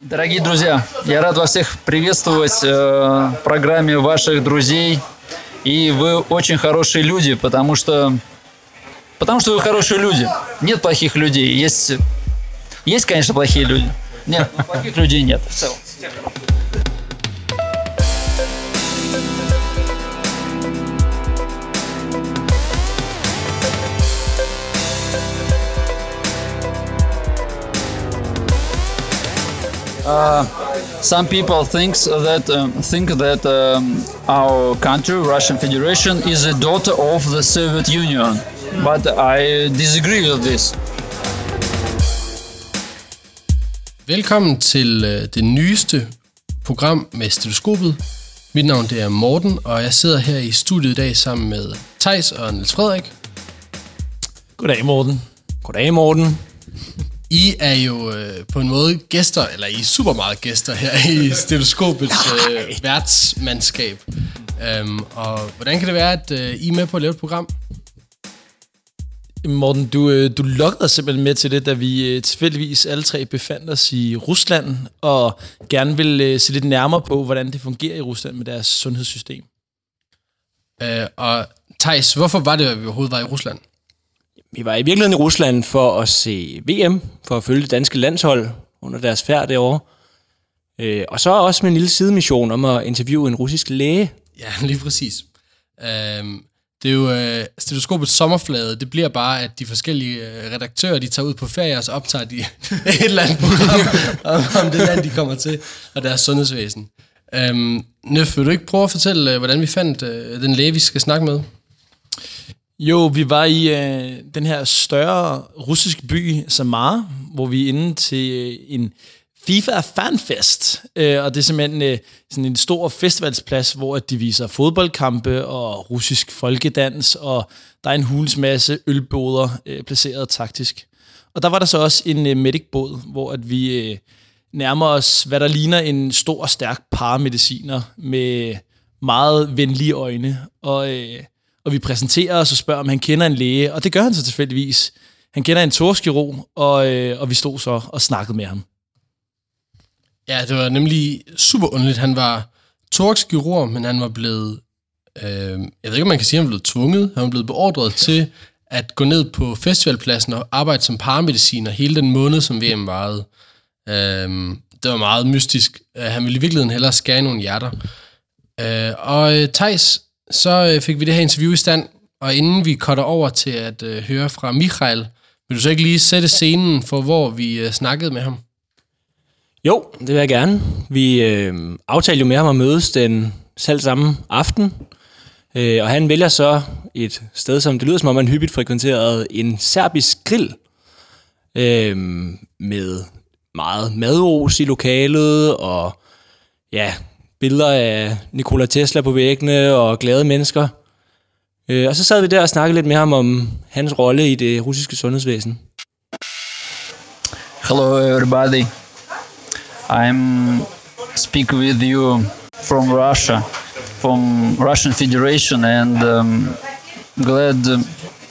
Дорогие друзья, я рад вас всех приветствовать э, в программе ваших друзей. И вы очень хорошие люди, потому что, потому что вы хорошие люди. Нет плохих людей. Есть, есть, конечно, плохие люди. Нет, плохих людей нет. В целом. Uh, some people thinks that um, think that um, our country, Russian Federation, is a daughter of the Soviet Union, but I disagree with this. Velkommen til øh, det nyeste program med stetoskopet. Mit navn det er Morten, og jeg sidder her i studiet i dag sammen med Tejs og Niels Frederik. Goddag Morten. Goddag Morten. I er jo øh, på en måde gæster, eller I er super meget gæster her i stetoskopets øh, værtsmandskab. Um, og hvordan kan det være, at øh, I er med på at lave et program? Morten, du, øh, du lukkede os simpelthen med til det, da vi øh, tilfældigvis alle tre befandt os i Rusland, og gerne vil øh, se lidt nærmere på, hvordan det fungerer i Rusland med deres sundhedssystem. Uh, og Thijs, hvorfor var det, at vi overhovedet var i Rusland? Vi var i virkeligheden i Rusland for at se VM, for at følge det danske landshold under deres færd derovre. Øh, og så også med en lille sidemission om at interviewe en russisk læge. Ja, lige præcis. Um, det er jo øh, altså, stetoskopets sommerflade. Det bliver bare, at de forskellige øh, redaktører, de tager ud på ferie, og så optager de et eller andet program om, om det land, de kommer til, og deres sundhedsvæsen. Øhm, Nøf, vil du ikke prøve at fortælle, øh, hvordan vi fandt øh, den læge, vi skal snakke med? Jo, vi var i øh, den her større russiske by, Samara, hvor vi er inde til øh, en FIFA Fanfest. Øh, og det er simpelthen øh, sådan en stor festivalsplads, hvor de viser fodboldkampe og russisk folkedans, og der er en hulens masse ølboder øh, placeret taktisk. Og der var der så også en øh, medicbåd, hvor at vi øh, nærmer os, hvad der ligner en stor og stærk paramediciner med meget venlige øjne. Og øh, og vi præsenterer os og spørger, om han kender en læge, og det gør han så tilfældigvis. Han kender en torskirurg, og, øh, og vi stod så og snakkede med ham. Ja, det var nemlig super underligt. Han var torskirurg, men han var blevet, øh, jeg ved ikke, om man kan sige, at han var blevet tvunget. Han var blevet beordret til at gå ned på festivalpladsen og arbejde som paramediciner hele den måned, som VM varede. Øh, det var meget mystisk. Øh, han ville i virkeligheden hellere skære nogle hjerter. Øh, og øh, Tejs, så øh, fik vi det her interview i stand, og inden vi cutter over til at øh, høre fra Michael, vil du så ikke lige sætte scenen for, hvor vi øh, snakkede med ham? Jo, det vil jeg gerne. Vi øh, aftalte jo med ham at mødes den selv samme aften, øh, og han vælger så et sted, som det lyder som om, han hyppigt frekventerede en serbisk grill, øh, med meget madros i lokalet, og ja, billeder af Nikola Tesla på væggene og glade mennesker. Øh, og så sad vi der og snakkede lidt med ham om hans rolle i det russiske sundhedsvæsen. Hello everybody. I'm speak with you from Russia, from Russian Federation and um, glad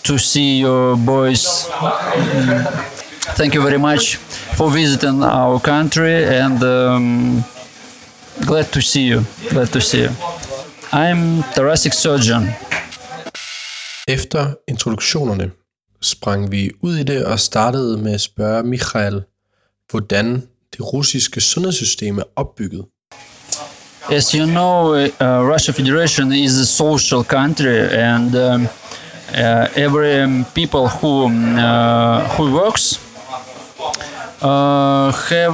to see your boys. Thank you very much for visiting our country and um, Glad to see you. Glad to see you. I'm thoracic surgeon. Efter introduktionerne sprang vi ud i det og startede med at spørge Michael, hvordan det russiske sundhedssystem er opbygget. As you know, uh, Russia Federation is a social country, and um, uh, every um, people who um, uh, who works uh, have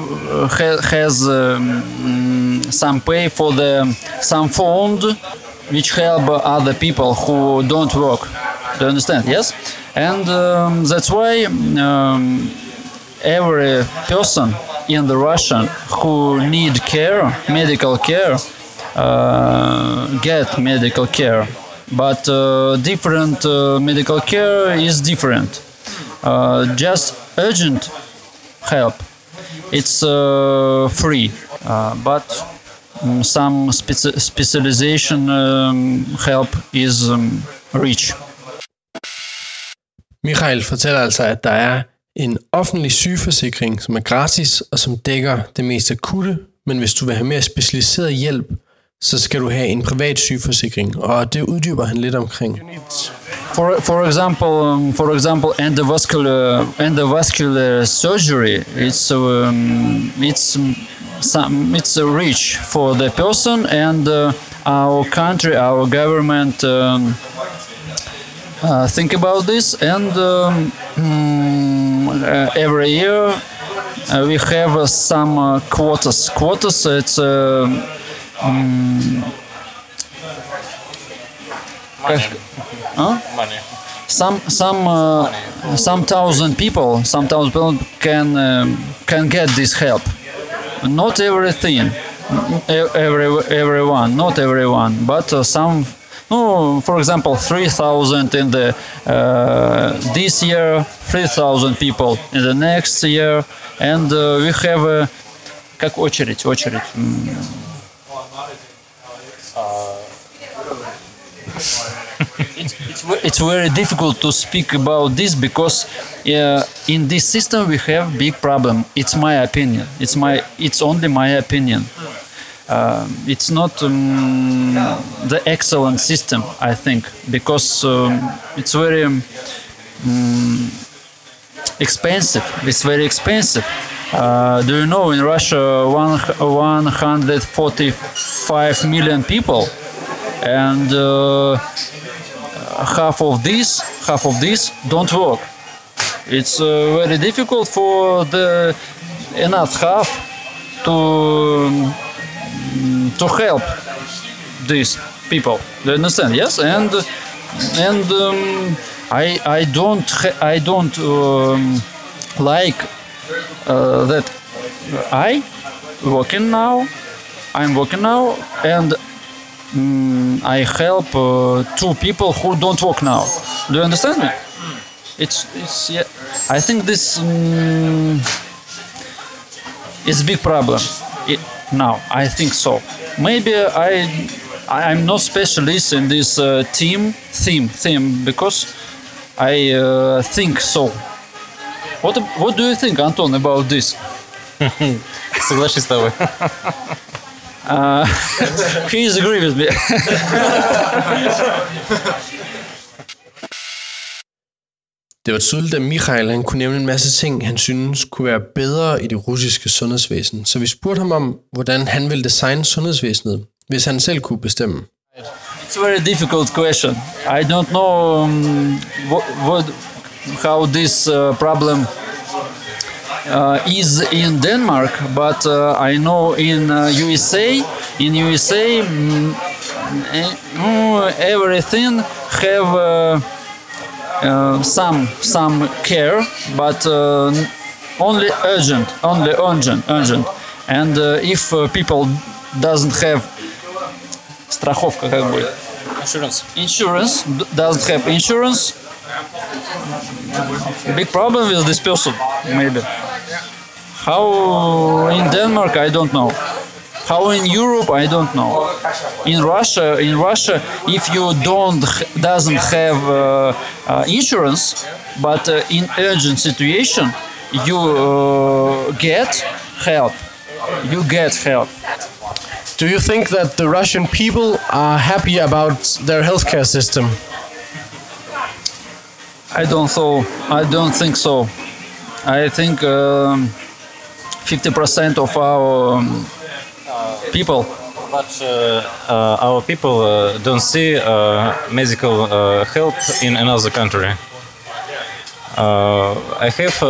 ha, has um, some pay for the some fund which help other people who don't work. Do you understand? Yes, and um, that's why um, every person in the Russian who need care, medical care, uh, get medical care. But uh, different uh, medical care is different. Uh, just urgent help. It's uh, free, uh, but um, some speci specialization um, help is um, rich. Michael fortæller altså, at der er en offentlig sygeforsikring, som er gratis og som dækker det mest akutte, men hvis du vil have mere specialiseret hjælp, så skal du have en privat sygeforsikring, og det uddyber han lidt omkring. For for example, um, for example, endovascular endovascular surgery. It's um, it's um, some it's a reach for the person and uh, our country, our government. Um, uh, think about this and um, mm, uh, every year uh, we have uh, some uh, quotas quotas it's uh, mm, huh? some some uh, some thousand people some thousand people can um, can get this help not everything e- every everyone not everyone but uh, some no for example 3000 in the uh, this year 3000 people in the next year and uh, we have uh, как очередь очередь It's, it's, it's very difficult to speak about this because uh, in this system we have big problem. It's my opinion. It's my it's only my opinion. Um, it's not um, the excellent system i think because um, it's very um, expensive. It's very expensive. Uh, do you know in russia one, 145 million people? And uh, half of this half of this don't work. It's uh, very difficult for the enough half to um, to help these people. You understand? Yes? And and um, i i don't i don't um, like uh, that i working now i'm working now and mm, I help uh, two people who don't work now. Do you understand me? It's it's yeah. I think this um, is big problem it, now. I think so. Maybe I I'm not specialist in this uh, team theme theme because I uh, think so. What what do you think, Anton, about this? Соглашусь с тобой. Uh, is agree with me. Det var tydeligt, at Michael han kunne nævne en masse ting, han synes kunne være bedre i det russiske sundhedsvæsen. Så vi spurgte ham om, hvordan han ville designe sundhedsvæsenet, hvis han selv kunne bestemme. It's a very difficult question. I don't know um, what, what, how this uh, problem is in Denmark, but uh, I know in uh, USA, in USA, mm, eh, mm, everything have uh, uh, some some care, but uh, only urgent, only urgent, urgent. And uh, if uh, people doesn't have страховка как будет Insurance. insurance d- doesn't have insurance big problem with this person maybe how in denmark i don't know how in europe i don't know in russia in russia if you don't doesn't have uh, uh, insurance but uh, in urgent situation you uh, get help you get help Do you think that the Russian people are happy about their healthcare system? I don't so. I don't think so. I think um, 50% of our um, people. But uh, uh, our people uh, don't see uh, medical uh, help in another country. I have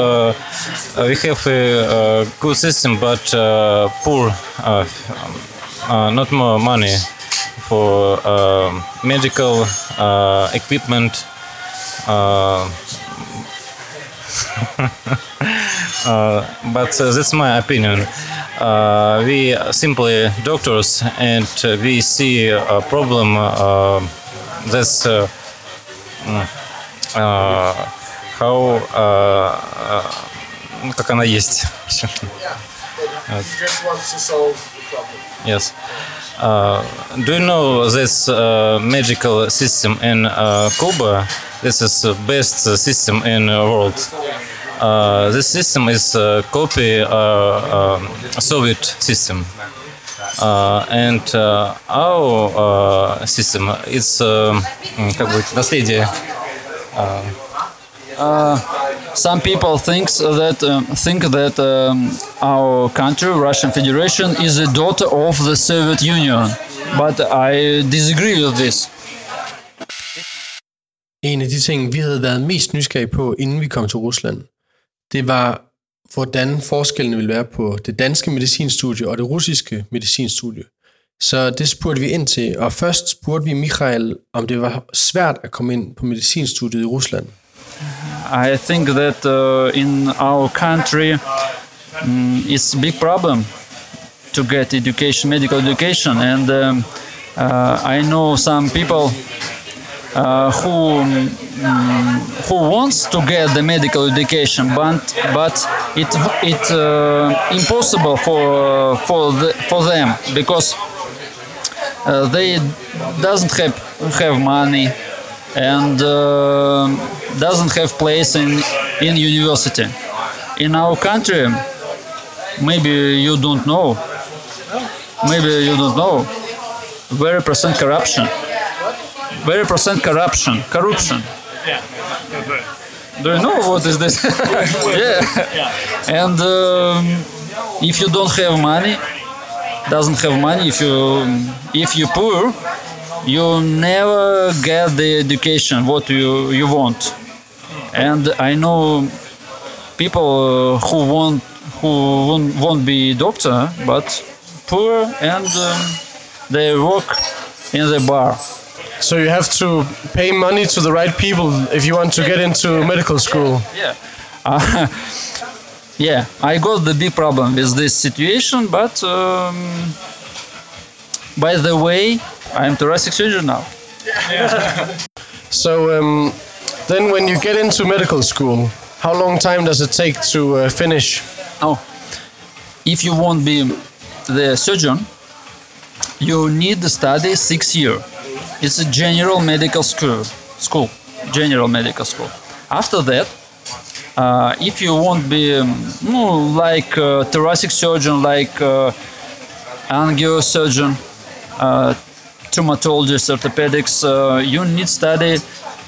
we have a, good system, but poor, uh, not more money for medical equipment. Uh, uh, but uh, that's my opinion. Uh, we simply doctors, and uh, we see a problem. Uh, that's uh, mm, uh, how uh, uh, как она есть. Yes. Uh, do you know this uh, magical system in uh, Cuba? This is the best uh, system in the world. uh, this system is a copy uh, um, Soviet system. Uh, and uh, our uh, system is uh, м, как бы наследие. Some people thinks that um, think that um, our country, Russian Federation, is a daughter of the Soviet Union, but I disagree with this. En af de ting, vi havde været mest nysgerrige på, inden vi kom til Rusland, det var, hvordan forskellene ville være på det danske medicinstudie og det russiske medicinstudie. Så det spurgte vi ind til, og først spurgte vi Michael, om det var svært at komme ind på medicinstudiet i Rusland. I think that uh, in our country um, it's a big problem to get education, medical education, and um, uh, I know some people uh, who mm, who wants to get the medical education, but but it it uh, impossible for for the, for them because uh, they doesn't have have money and uh, doesn't have place in in university. In our country, maybe you don't know. Maybe you don't know. Very percent corruption. Very percent corruption. Corruption. Yeah. Do you know what is this? yeah. And um, if you don't have money, doesn't have money, if you if you poor, you never get the education what you you want. And I know people uh, who want who won't, won't be doctor, but poor and um, they work in the bar. So you have to pay money to the right people if you want to get into medical school. Yeah. Uh, yeah, I got the big problem with this situation, but um, by the way, I'm thoracic surgeon now. Yeah. So um, then when you get into medical school, how long time does it take to uh, finish? Now, if you want to be the surgeon, you need to study six year. It's a general medical school. School, general medical school. After that, uh, if you want to be um, like uh, thoracic surgeon, like uh, angiosurgeon, uh, traumatologist, orthopedics, uh, you need study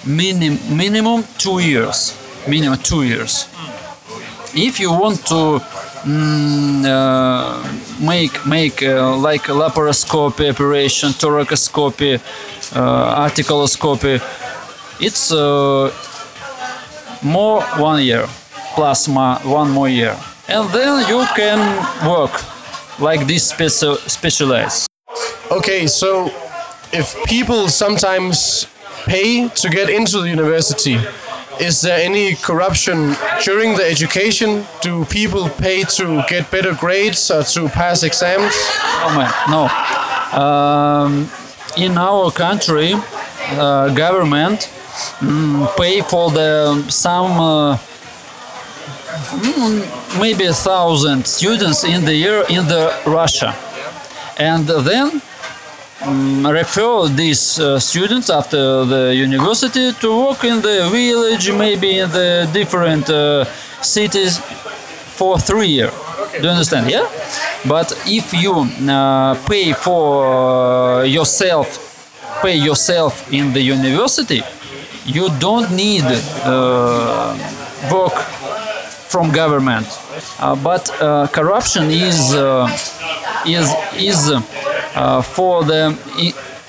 minim- minimum two years. Minimum two years. If you want to mm, uh, make make uh, like laparoscopy operation, thoracoscopy, uh, articuloscopy, it's more one year plus one more year, and then you can work like this speci- specialized. Okay, so if people sometimes pay to get into the university, is there any corruption during the education? Do people pay to get better grades or to pass exams? Oh man, no. Um, in our country, uh, government mm, pay for the some uh, mm, maybe a thousand students in the year in the Russia, and then mm, refer these uh, students after the university to work in the village, maybe in the different uh, cities for three years. Do you understand? Yeah. But if you uh, pay for uh, yourself, pay yourself in the university, you don't need uh, work from government. Uh, but uh, corruption is uh, is is for the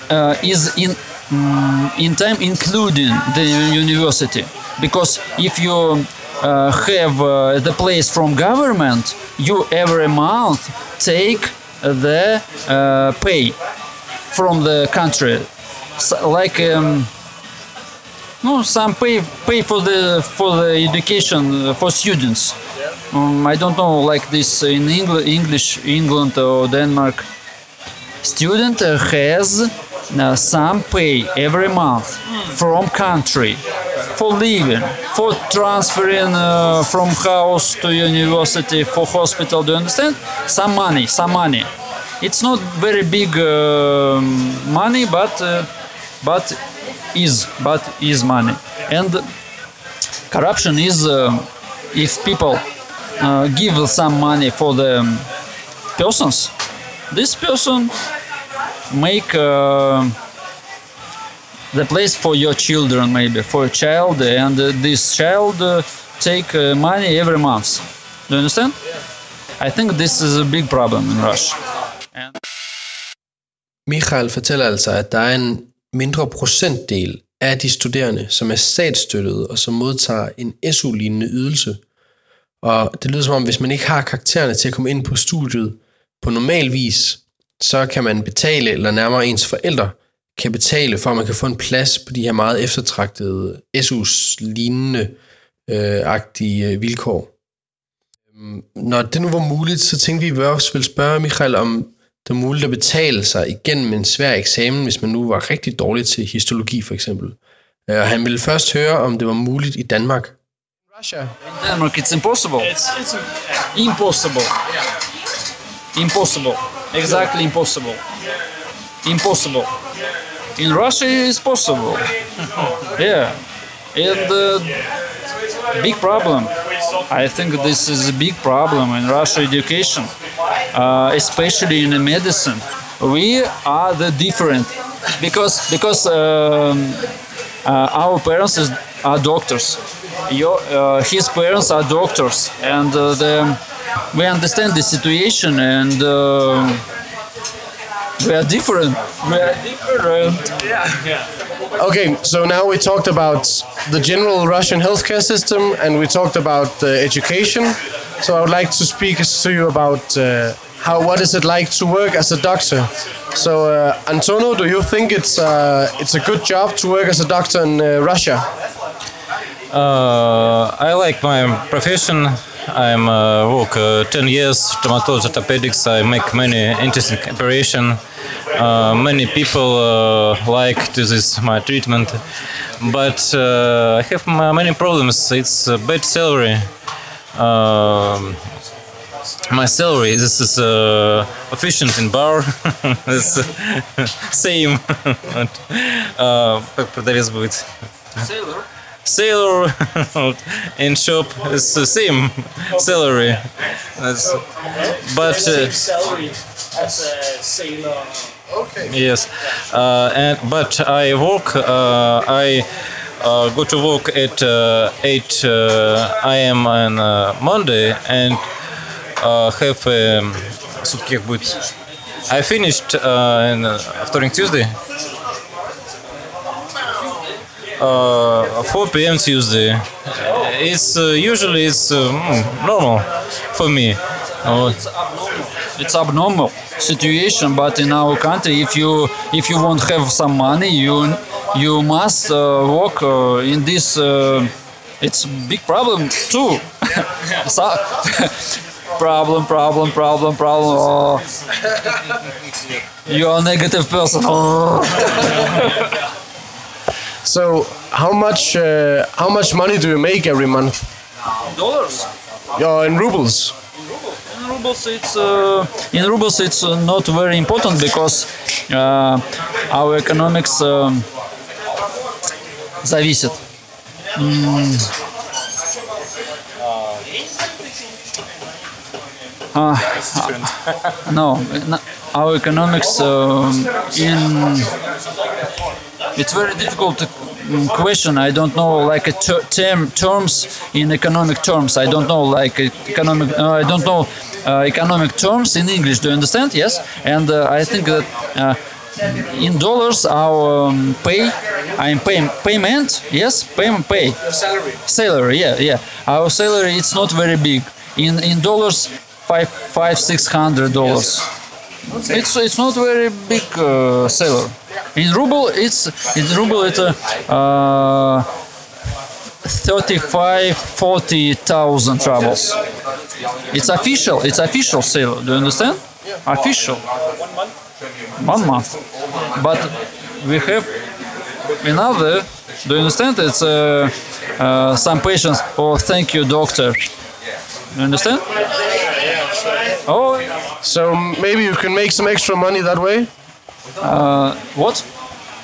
uh, is in mm, in time including the university. Because if you uh, have uh, the place from government you every month take the uh, pay from the country. So, like um, no some pay pay for the for the education uh, for students. Um, i don't know like this in Engl- english england or denmark student uh, has uh, some pay every month from country for living for transferring uh, from house to university for hospital do you understand? Some money some money. It's not very big um money but uh, but is but is money. And corruption is uh, if people uh, give some money for the persons, this person make uh, the place for your children maybe for a child and uh, this child uh, take uh, money every month. Do you understand? I think this is a big problem in russia. And Michael fortæller altså, at der er en mindre procentdel af de studerende, som er statsstøttede og som modtager en SU-lignende ydelse. Og det lyder som om, hvis man ikke har karaktererne til at komme ind på studiet på normal vis, så kan man betale, eller nærmere ens forældre kan betale, for at man kan få en plads på de her meget eftertragtede SU's-lignende øh, agtige øh, vilkår. Øhm, Når det nu var muligt, så tænkte vi, at vi også ville spørge Michael, om det er muligt at betale sig igennem en svær eksamen, hvis man nu var rigtig dårlig til histologi for eksempel. Øh, Og han ville først høre, om det var muligt i Danmark. Russia. in denmark it's impossible impossible impossible. Exactly impossible. Impossible. In russia it's possible. Yeah. And uh, big problem. I think this is a big problem in russia education uh, especially in medicine. We are the different because because um, uh, our parents is, are doctors. Your uh, his parents are doctors and uh, the, we understand the situation and uh, we are different we are different Yeah. Okay, so now we talked about the general Russian healthcare system and we talked about uh, education. So I would like to speak to you about uh, how what is it like to work as a doctor. So uh, Antonio, do you think it's uh, it's a good job to work as a doctor in uh, Russia? Uh, I like my profession. I'm uh, work uh, 10 years dermatology orthopedics. I make many interesting operation. Uh, many people uh, like to this my treatment, but uh, I have ma- many problems. It's a bad salary. Um my salary this is uh, efficient in bar it's uh, same uh, как продавец будет sailor in shop is the same salary That's, but uh, salary as a sailor. yes uh, and but i work uh, i uh, go to work at uh, 8 uh, am on uh, monday and uh, have um, сутки как будет i finished uh, in, uh, вторник tuesday uh, 4 p.m. Tuesday. It's uh, usually it's uh, mm, normal for me. Uh, it's abnormal situation but in our country if you if you won't have some money you you must uh, work uh, in this uh, it's big problem too so, problem problem problem problem oh. you're a negative person oh. So how much uh, how much money do you make every month? dollars Yeah, in rubles. in rubles it's uh, in rubles it's uh, not very important because uh, our economics um, зависит М. А, а, no, our economics um, in it's very difficult to mm, question. I don't know like a ter- term terms in economic terms. I don't know like uh, economic. Uh, I don't know uh, economic terms in English. Do you understand? Yes. And uh, I think that uh, in dollars our um, pay, I'm pay payment. Yes, payment pay. Salary. Salary. Yeah, yeah. Our salary it's not very big. In in dollars, five five six hundred dollars. It's it's not very big uh, salary. In ruble, it's in ruble it's uh, 35 40,000 rubles. It's official. It's official sale. Do you understand? Official. One month. One month. But we have another. Do you understand? It's uh, uh, some patients. Oh, thank you, doctor. You understand? Oh, so maybe you can make some extra money that way? Uh, what?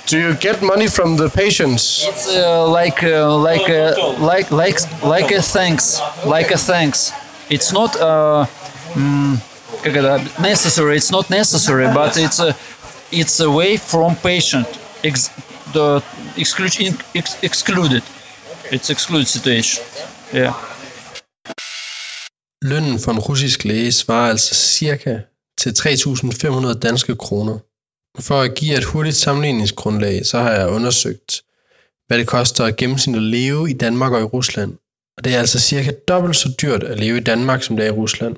Do you get money from the patients? It's uh, like uh, like uh, like like like a thanks, like a thanks. It's not uh, mm, necessary. It's not necessary, but it's a it's a way from patient ex, the ex, excluded. It's excluded situation. Yeah. Lønnen for en russisk læge svarer altså cirka til 3.500 danske kroner. For at give et hurtigt sammenligningsgrundlag, så har jeg undersøgt, hvad det koster at gennemsnit at leve i Danmark og i Rusland. Og det er altså cirka dobbelt så dyrt at leve i Danmark, som det er i Rusland.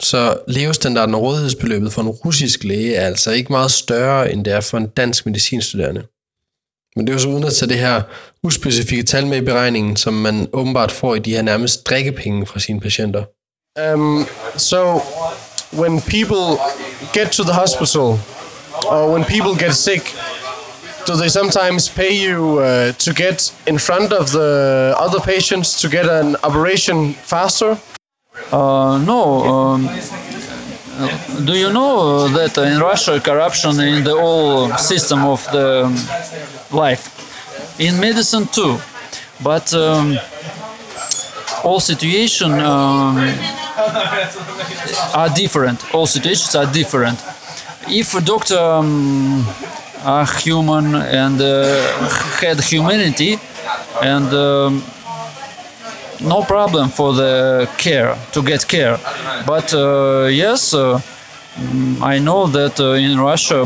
Så levestandarden og rådighedsbeløbet for en russisk læge er altså ikke meget større, end det er for en dansk medicinstuderende. Men det er jo så uden at tage det her uspecifikke tal med i beregningen, som man åbenbart får i de her nærmest drikkepenge fra sine patienter. Um, so, when people get to the hospital or when people get sick, do they sometimes pay you uh, to get in front of the other patients to get an operation faster? Uh, no. Um, do you know that in Russia corruption in the whole system of the um, life, in medicine too, but um, all situation um, are different. All situations are different. If a doctor um, are human and uh, had humanity and um, no problem for the care to get care but uh, yes uh, mm, i know that uh, in russia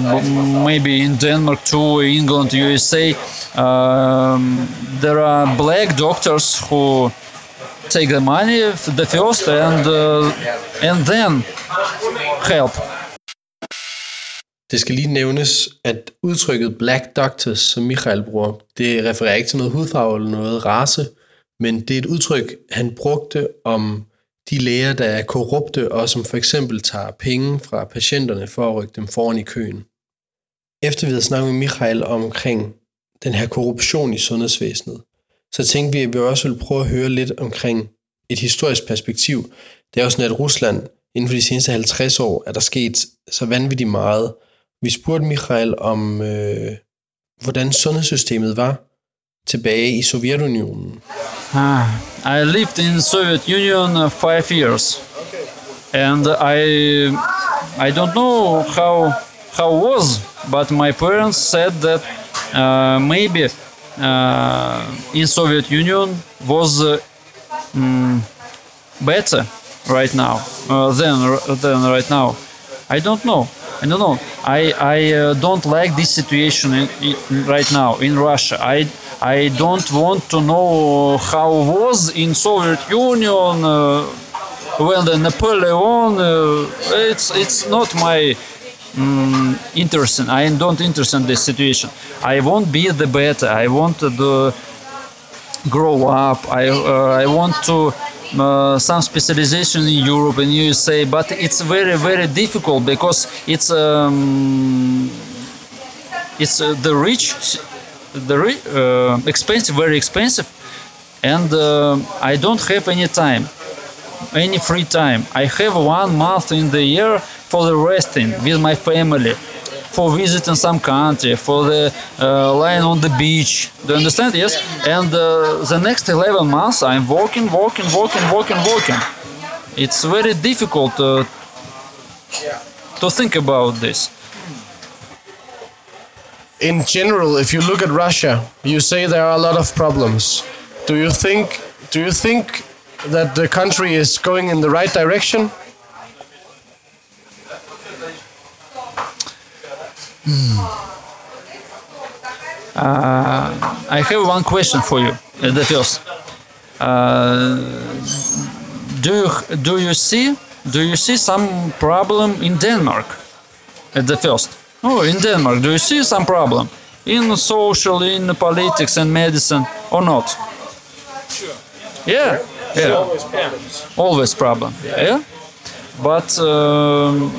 maybe in denmark too england usa um, there are black doctors who take the money the first and uh, and then help Det skal lige nævnes, at udtrykket Black Doctors, som Michael bruger, det refererer ikke til noget hudfarve eller noget race, men det er et udtryk, han brugte om de læger, der er korrupte og som for eksempel tager penge fra patienterne for at rykke dem foran i køen. Efter vi havde snakket med Michael omkring den her korruption i sundhedsvæsenet, så tænkte vi, at vi også ville prøve at høre lidt omkring et historisk perspektiv. Det er jo sådan, at Rusland inden for de seneste 50 år er der sket så vanvittigt meget. Vi spurgte Michael om, øh, hvordan sundhedssystemet var tilbage i Sovjetunionen. Ah, I lived in Soviet Union uh, five years, and I I don't know how how was, but my parents said that uh, maybe in Soviet Union was uh, mm, better right now uh, than than right now. I don't know. I don't know. I I uh, don't like this situation in, in, right now in Russia. I I don't want to know how was in Soviet Union uh, when the Napoleon. Uh, it's it's not my mm, interest. I don't interest in this situation. I won't be the better. I want to grow up. I uh, I want to uh, some specialization in Europe and USA, but it's very very difficult because it's um, it's uh, the rich, the ri- uh, expensive, very expensive, and uh, I don't have any time, any free time. I have one month in the year for the resting with my family, for visiting some country, for the uh, lying on the beach. Do you understand? Yes. And uh, the next 11 months, I'm working, working, working, working, working. It's very difficult uh, to think about this. In general, if you look at Russia, you say there are a lot of problems. Do you think do you think that the country is going in the right direction? Uh, I have one question for you. The first, uh, do you do you see do you see some problem in Denmark? At the first, oh, in Denmark, do you see some problem in social, in politics and medicine, or not? Yeah, yeah, always problems. Always problem. Yeah, but um,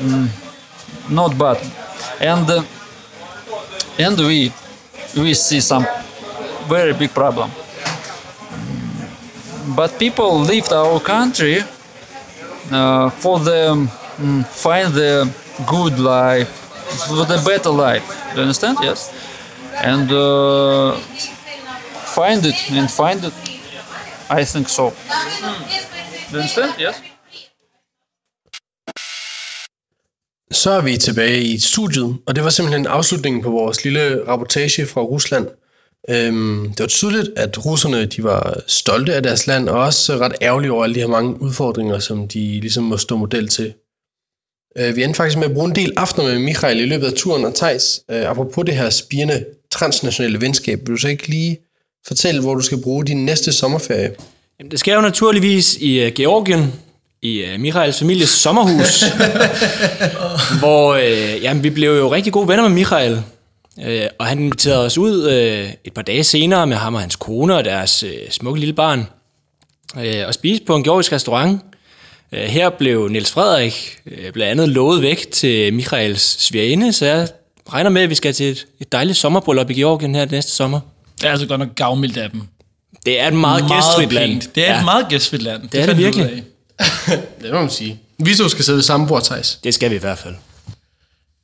mm, not bad, and. Uh, and we we see some very big problem but people leave our country uh, for the mm, find the good life for the better life Do you understand? Yes. And uh, find it and find it. I think so. Do you understand? Yes. Så er vi tilbage i studiet, og det var simpelthen afslutningen på vores lille rapportage fra Rusland. Øhm, det var tydeligt, at russerne de var stolte af deres land, og også ret ærgerlige over alle de her mange udfordringer, som de ligesom må stå model til. Øh, vi endte faktisk med at bruge en del aftener med Michael i løbet af turen, og Thijs, øh, apropos det her spirende transnationale venskab, vil du så ikke lige fortælle, hvor du skal bruge din næste sommerferie? Jamen, det skal jo naturligvis i uh, Georgien, i uh, Michaels families sommerhus, hvor uh, jamen, vi blev jo rigtig gode venner med Michael. Uh, og han inviterede os ud uh, et par dage senere med ham og hans kone og deres uh, smukke lille barn uh, og spise på en georgisk restaurant. Uh, her blev Niels Frederik uh, blandt andet lovet væk til Michaels svigerinde, så jeg regner med, at vi skal til et, et dejligt sommerbryllup i Georgien her næste sommer. Det er altså godt nok gavmildt af dem. Det er et meget, meget gæstfrit land. Det er ja. et meget gæstfrit land. Det, er det vi ud virkelig. Det må man sige. Vi to skal sidde ved samme bord, Thijs. Det skal vi i hvert fald.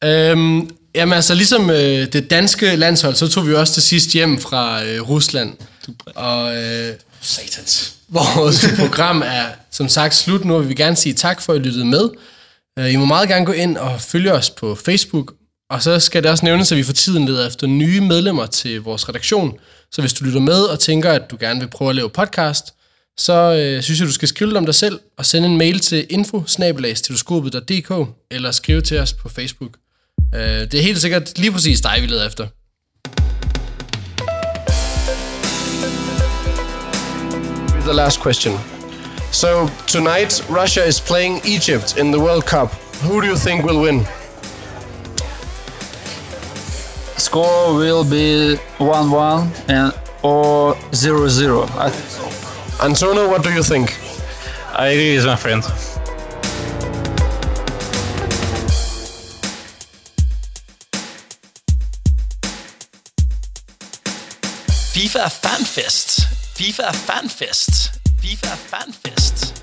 Øhm, jamen altså, ligesom øh, det danske landshold, så tog vi også til sidst hjem fra øh, Rusland. Og øh, satans. Vores program er som sagt slut nu, og vi vil gerne sige tak for, at I lyttede med. Øh, I må meget gerne gå ind og følge os på Facebook, og så skal det også nævnes, at vi for tiden leder efter nye medlemmer til vores redaktion. Så hvis du lytter med og tænker, at du gerne vil prøve at lave podcast, så øh, synes jeg, du skal skrive lidt om dig selv og sende en mail til info eller skrive til os på Facebook. Øh, det er helt sikkert lige præcis dig, vi leder efter. The last question. So tonight, Russia is playing Egypt in the World Cup. Who do you think will win? Score will be 1-1 and or 0-0. I think. Antonio, what do you think? I agree with my friend. FIFA fanfest. FIFA fanfest. FIFA fanfest.